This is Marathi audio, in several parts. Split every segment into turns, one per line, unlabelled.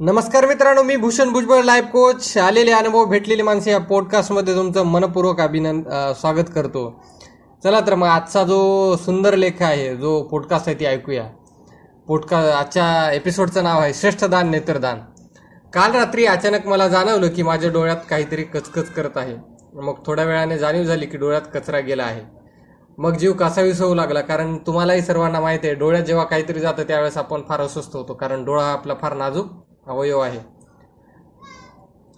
नमस्कार मित्रांनो मी भूषण भुजबळ लाईफ कोच आलेले अनुभव भेटलेले माणसे या पॉडकास्टमध्ये तुमचं मनपूर्वक अभिनंद स्वागत करतो. चला तर मग आजचा जो सुंदर लेख आहे जो पॉडकास्ट आहे ती ऐकूया. पॉडकास्ट आजच्या एपिसोडचं नाव आहे श्रेष्ठ दान नेत्रदान. काल रात्री अचानक मला जाणवलं की माझ्या डोळ्यात काहीतरी कचकच करत आहे. मग थोड्या वेळाने जाणीव झाली की डोळ्यात कचरा गेला आहे. मग जीव कासावीस होऊ लागला कारण तुम्हालाही सर्वांना माहिती आहे डोळ्यात जेव्हा काहीतरी जातं त्यावेळेस आपण फार अस्वस्थ होतो कारण डोळा हा आपला फार नाजूक अवयव आहे.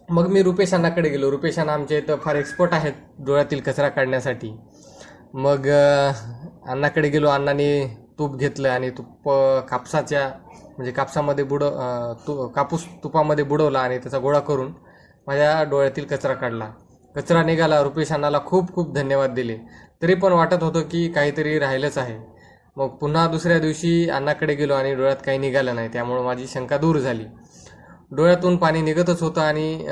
मग मी रुपेश अण्णाकडे गेलो. रुपेश अण्णा आमच्या इथं फार एक्सपर्ट आहेत डोळ्यातील कचरा काढण्यासाठी. मग अण्णाकडे गेलो. अण्णाने तूप घेतलं आणि तुप कापसाच्या म्हणजे कापसामध्ये बुड तू तु कापूस तुपामध्ये बुडवला आणि त्याचा गोळा करून माझ्या डोळ्यातील कचरा काढला. कचरा निघाला. रुपेश अण्णाला खूप खूप धन्यवाद दिले. तरी पण वाटत होतं की काहीतरी राहिलंच आहे. मग पुन्हा दुसऱ्या दिवशी अण्णाकडे गेलो आणि डोळ्यात काही निघालं नाही. त्यामुळे माझी शंका दूर झाली. डोळ्यातून पाणी निघतच होतं आणि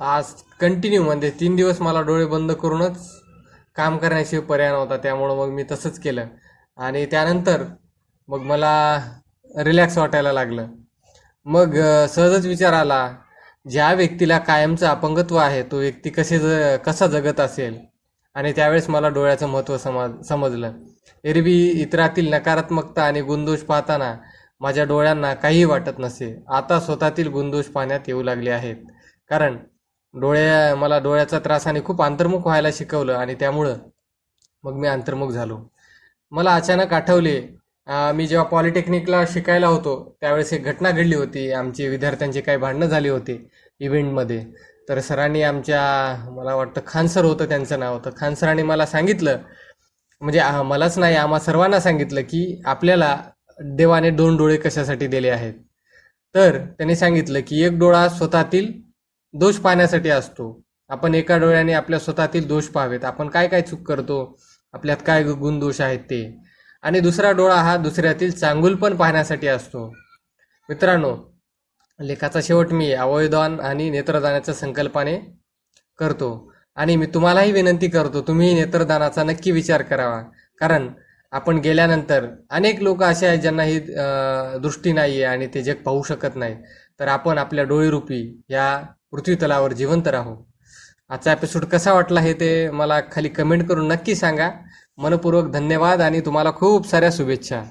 आज कंटिन्यू म्हणजे तीन दिवस मला डोळे बंद करूनच काम करण्याशिवाय पर्याय नव्हता. त्यामुळं मग मी तसंच केलं. आणि त्यानंतर मग मला रिलॅक्स वाटायला लागलं. मग सहजच विचार आला ज्या व्यक्तीला कायमचं अपंगत्व आहे तो व्यक्ती कसे ज कसा जगत असेल? आणि त्यावेळेस मला डोळ्याचं महत्त्व समज समजलं. एरवी इतरातील नकारात्मकता आणि गुणदोष पाहताना माझ्या डोळ्यांना काहीही वाटत नसे. आता स्वतःतील गुंदोष पाण्यात येऊ लागले आहेत. कारण डोळ्या मला डोळ्याचा त्रास आणि खूप अंतर्मुख व्हायला शिकवलं आणि त्यामुळं मग मी अंतर्मुख झालो. मला अचानक आठवले मी जेव्हा पॉलिटेक्निकला शिकायला होतो त्यावेळेस एक घटना घडली होती. आमची विद्यार्थ्यांची काही भांडणं झाली होती इव्हेंटमध्ये. तर सरांनी आमच्या मला वाटतं खान सर होतं त्यांचं नाव. होतं खान सरांनी मला सांगितलं म्हणजे मलाच नाही आम्हा सर्वांना सांगितलं की आपल्याला देवाने दोन डोळे कशासाठी दिले आहेत? तर त्यांनी सांगितलं की एक डोळा स्वतःतील दोष पाहण्यासाठी असतो. आपण एका डोळ्याने आपल्या स्वतःतील दोष पाहावेत. आपण काय काय चूक करतो? आपल्यात काय गुण गुणदोष आहेत ते? आणि दुसरा डोळा हा दुसऱ्यातील चांगुल पण पाहण्यासाठी असतो. मित्रांनो लेखाचा शेवट मी अवयदान आणि नेत्रदानाच्या संकल्पाने करतो. आणि मी तुम्हालाही विनंती करतो तुम्ही नेत्रदानाचा नक्की विचार करावा. कारण आपण गेल्यानंतर अनेक लोक असे आहेत ज्यांना ही दृष्टी नाही आहे आणि ते जग पाहू शकत नाही. तर आपण आपल्या डोळेरूपी या पृथ्वीतलावर जिवंत राहू. आजचा एपिसोड कसा वाटला हे ते मला खाली कमेंट करून नक्की सांगा. मनपूर्वक धन्यवाद आणि तुम्हाला खूप साऱ्या शुभेच्छा.